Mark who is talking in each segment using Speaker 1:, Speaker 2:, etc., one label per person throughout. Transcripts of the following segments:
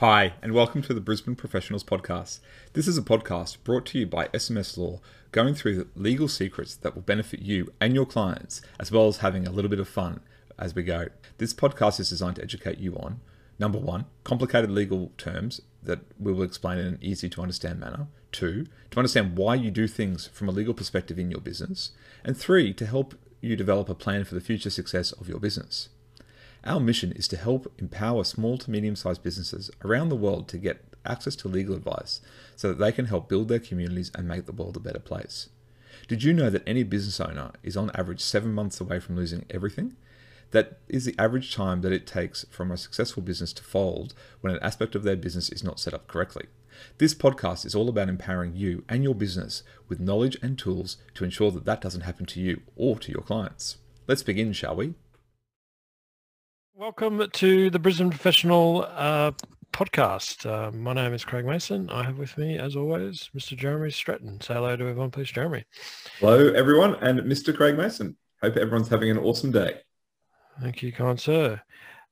Speaker 1: Hi, and welcome to the Brisbane Professionals Podcast. This is a podcast brought to you by SMS Law, going through the legal secrets that will benefit you and your clients, as well as having a little bit of fun as we go. This podcast is designed to educate you on number one, complicated legal terms that we will explain in an easy to understand manner, two, to understand why you do things from a legal perspective in your business, and three, to help you develop a plan for the future success of your business. Our mission is to help empower small to medium sized businesses around the world to get access to legal advice so that they can help build their communities and make the world a better place. Did you know that any business owner is on average seven months away from losing everything? That is the average time that it takes from a successful business to fold when an aspect of their business is not set up correctly. This podcast is all about empowering you and your business with knowledge and tools to ensure that that doesn't happen to you or to your clients. Let's begin, shall we?
Speaker 2: Welcome to the Brisbane Professional uh, podcast. Uh, my name is Craig Mason. I have with me, as always, Mr. Jeremy Stratton. Say hello to everyone, please, Jeremy.
Speaker 1: Hello, everyone, and Mr. Craig Mason. Hope everyone's having an awesome day.
Speaker 2: Thank you, kind sir.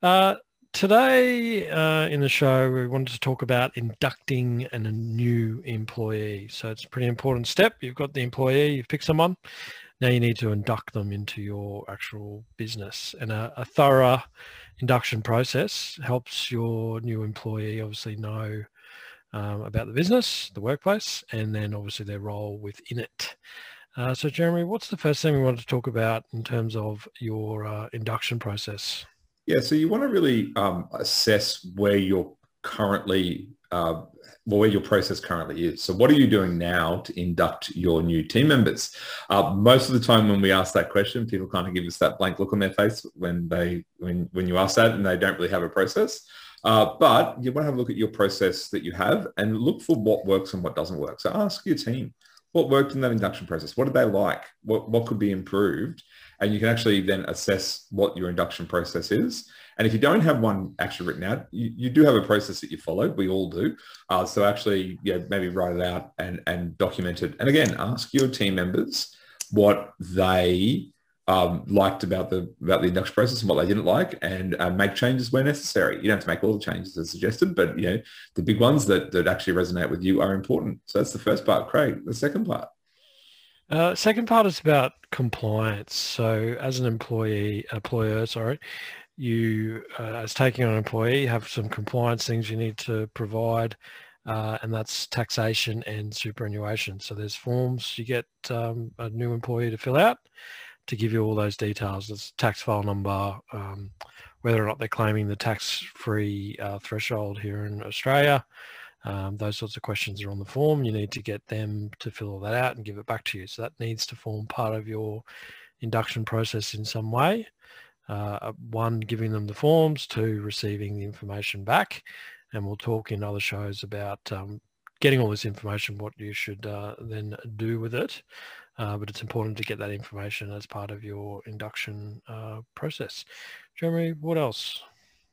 Speaker 2: Uh, today uh, in the show, we wanted to talk about inducting a new employee. So it's a pretty important step. You've got the employee, you've picked someone, now you need to induct them into your actual business. And a, a thorough induction process helps your new employee obviously know um, about the business, the workplace, and then obviously their role within it. Uh, so Jeremy, what's the first thing we want to talk about in terms of your uh, induction process?
Speaker 1: Yeah, so you want to really um, assess where you're currently uh, well, where your process currently is. So what are you doing now to induct your new team members? Uh, most of the time when we ask that question, people kind of give us that blank look on their face when they when, when you ask that and they don't really have a process. Uh, but you want to have a look at your process that you have and look for what works and what doesn't work. So ask your team, what worked in that induction process? What did they like? What, what could be improved? And you can actually then assess what your induction process is and if you don't have one actually written out, you, you do have a process that you follow. We all do. Uh, so actually, yeah, maybe write it out and, and document it. And again, ask your team members what they um, liked about the about the induction process and what they didn't like, and uh, make changes where necessary. You don't have to make all the changes as suggested, but you know the big ones that that actually resonate with you are important. So that's the first part, Craig. The second part.
Speaker 2: Uh, second part is about compliance. So as an employee, employer, sorry, you, uh, as taking on an employee, you have some compliance things you need to provide, uh, and that's taxation and superannuation. So there's forms you get um, a new employee to fill out to give you all those details. There's tax file number, um, whether or not they're claiming the tax-free uh, threshold here in Australia. Um, those sorts of questions are on the form. You need to get them to fill all that out and give it back to you. So that needs to form part of your induction process in some way uh, one, giving them the forms, two, receiving the information back. And we'll talk in other shows about um, getting all this information, what you should uh, then do with it. Uh, but it's important to get that information as part of your induction uh, process. Jeremy, what else?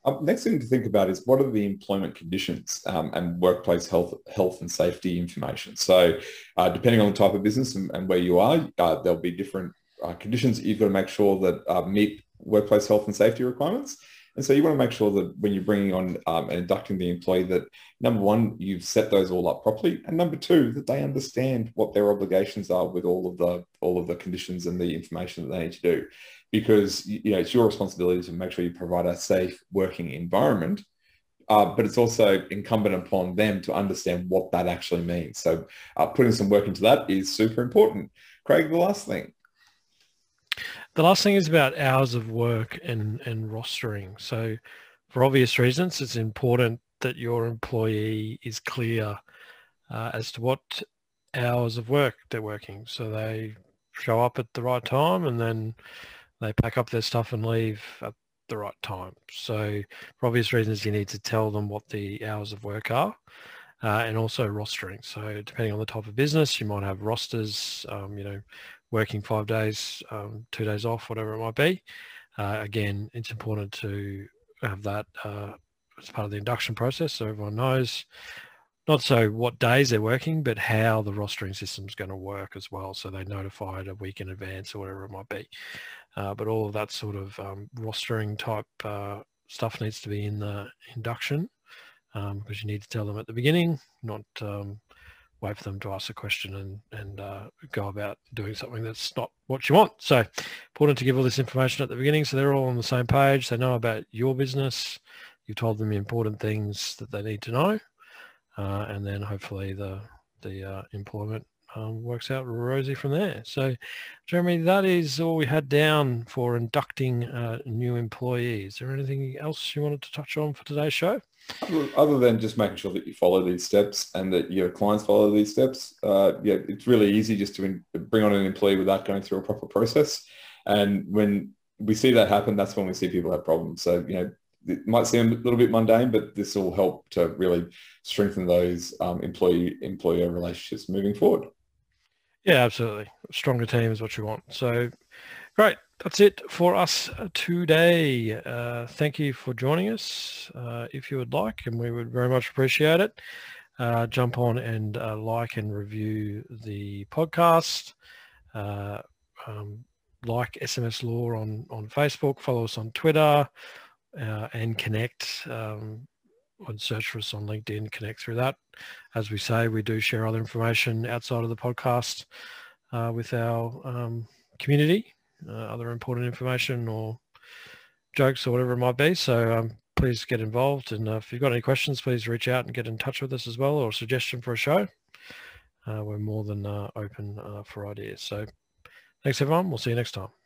Speaker 1: Um, next thing to think about is what are the employment conditions um, and workplace health, health and safety information. So, uh, depending on the type of business and, and where you are, uh, there'll be different uh, conditions that you've got to make sure that uh, meet workplace health and safety requirements. And so you want to make sure that when you're bringing on um, and inducting the employee that number one, you've set those all up properly. And number two, that they understand what their obligations are with all of the, all of the conditions and the information that they need to do. Because, you know, it's your responsibility to make sure you provide a safe working environment uh, but it's also incumbent upon them to understand what that actually means. So uh, putting some work into that is super important. Craig, the last thing.
Speaker 2: The last thing is about hours of work and, and rostering. So for obvious reasons, it's important that your employee is clear uh, as to what hours of work they're working. So they show up at the right time and then they pack up their stuff and leave at the right time. So for obvious reasons, you need to tell them what the hours of work are. Uh, and also rostering. So depending on the type of business, you might have rosters, um, you know, working five days, um, two days off, whatever it might be. Uh, again, it's important to have that uh, as part of the induction process so everyone knows not so what days they're working, but how the rostering system is going to work as well. So they notified a week in advance or whatever it might be. Uh, but all of that sort of um, rostering type uh, stuff needs to be in the induction um, because you need to tell them at the beginning, not um, wait for them to ask a question and, and uh, go about doing something that's not what you want. So important to give all this information at the beginning so they're all on the same page. They know about your business. You've told them the important things that they need to know. Uh, and then hopefully the, the uh, employment um, works out rosy from there. So, Jeremy, that is all we had down for inducting uh, new employees. Is there anything else you wanted to touch on for today's show?
Speaker 1: Other than just making sure that you follow these steps and that your clients follow these steps, uh, yeah, it's really easy just to in, bring on an employee without going through a proper process. And when we see that happen, that's when we see people have problems. So, you know, it might seem a little bit mundane, but this will help to really strengthen those um, employee employer relationships moving forward.
Speaker 2: Yeah, absolutely. Stronger team is what you want. So great. That's it for us today. Uh, thank you for joining us. Uh, if you would like, and we would very much appreciate it, uh, jump on and uh, like and review the podcast. Uh, um, like SMS Law on, on Facebook, follow us on Twitter, uh, and connect. Um, and search for us on LinkedIn, connect through that. As we say, we do share other information outside of the podcast uh, with our um, community, uh, other important information or jokes or whatever it might be. So um, please get involved. And uh, if you've got any questions, please reach out and get in touch with us as well or a suggestion for a show. Uh, we're more than uh, open uh, for ideas. So thanks everyone. We'll see you next time.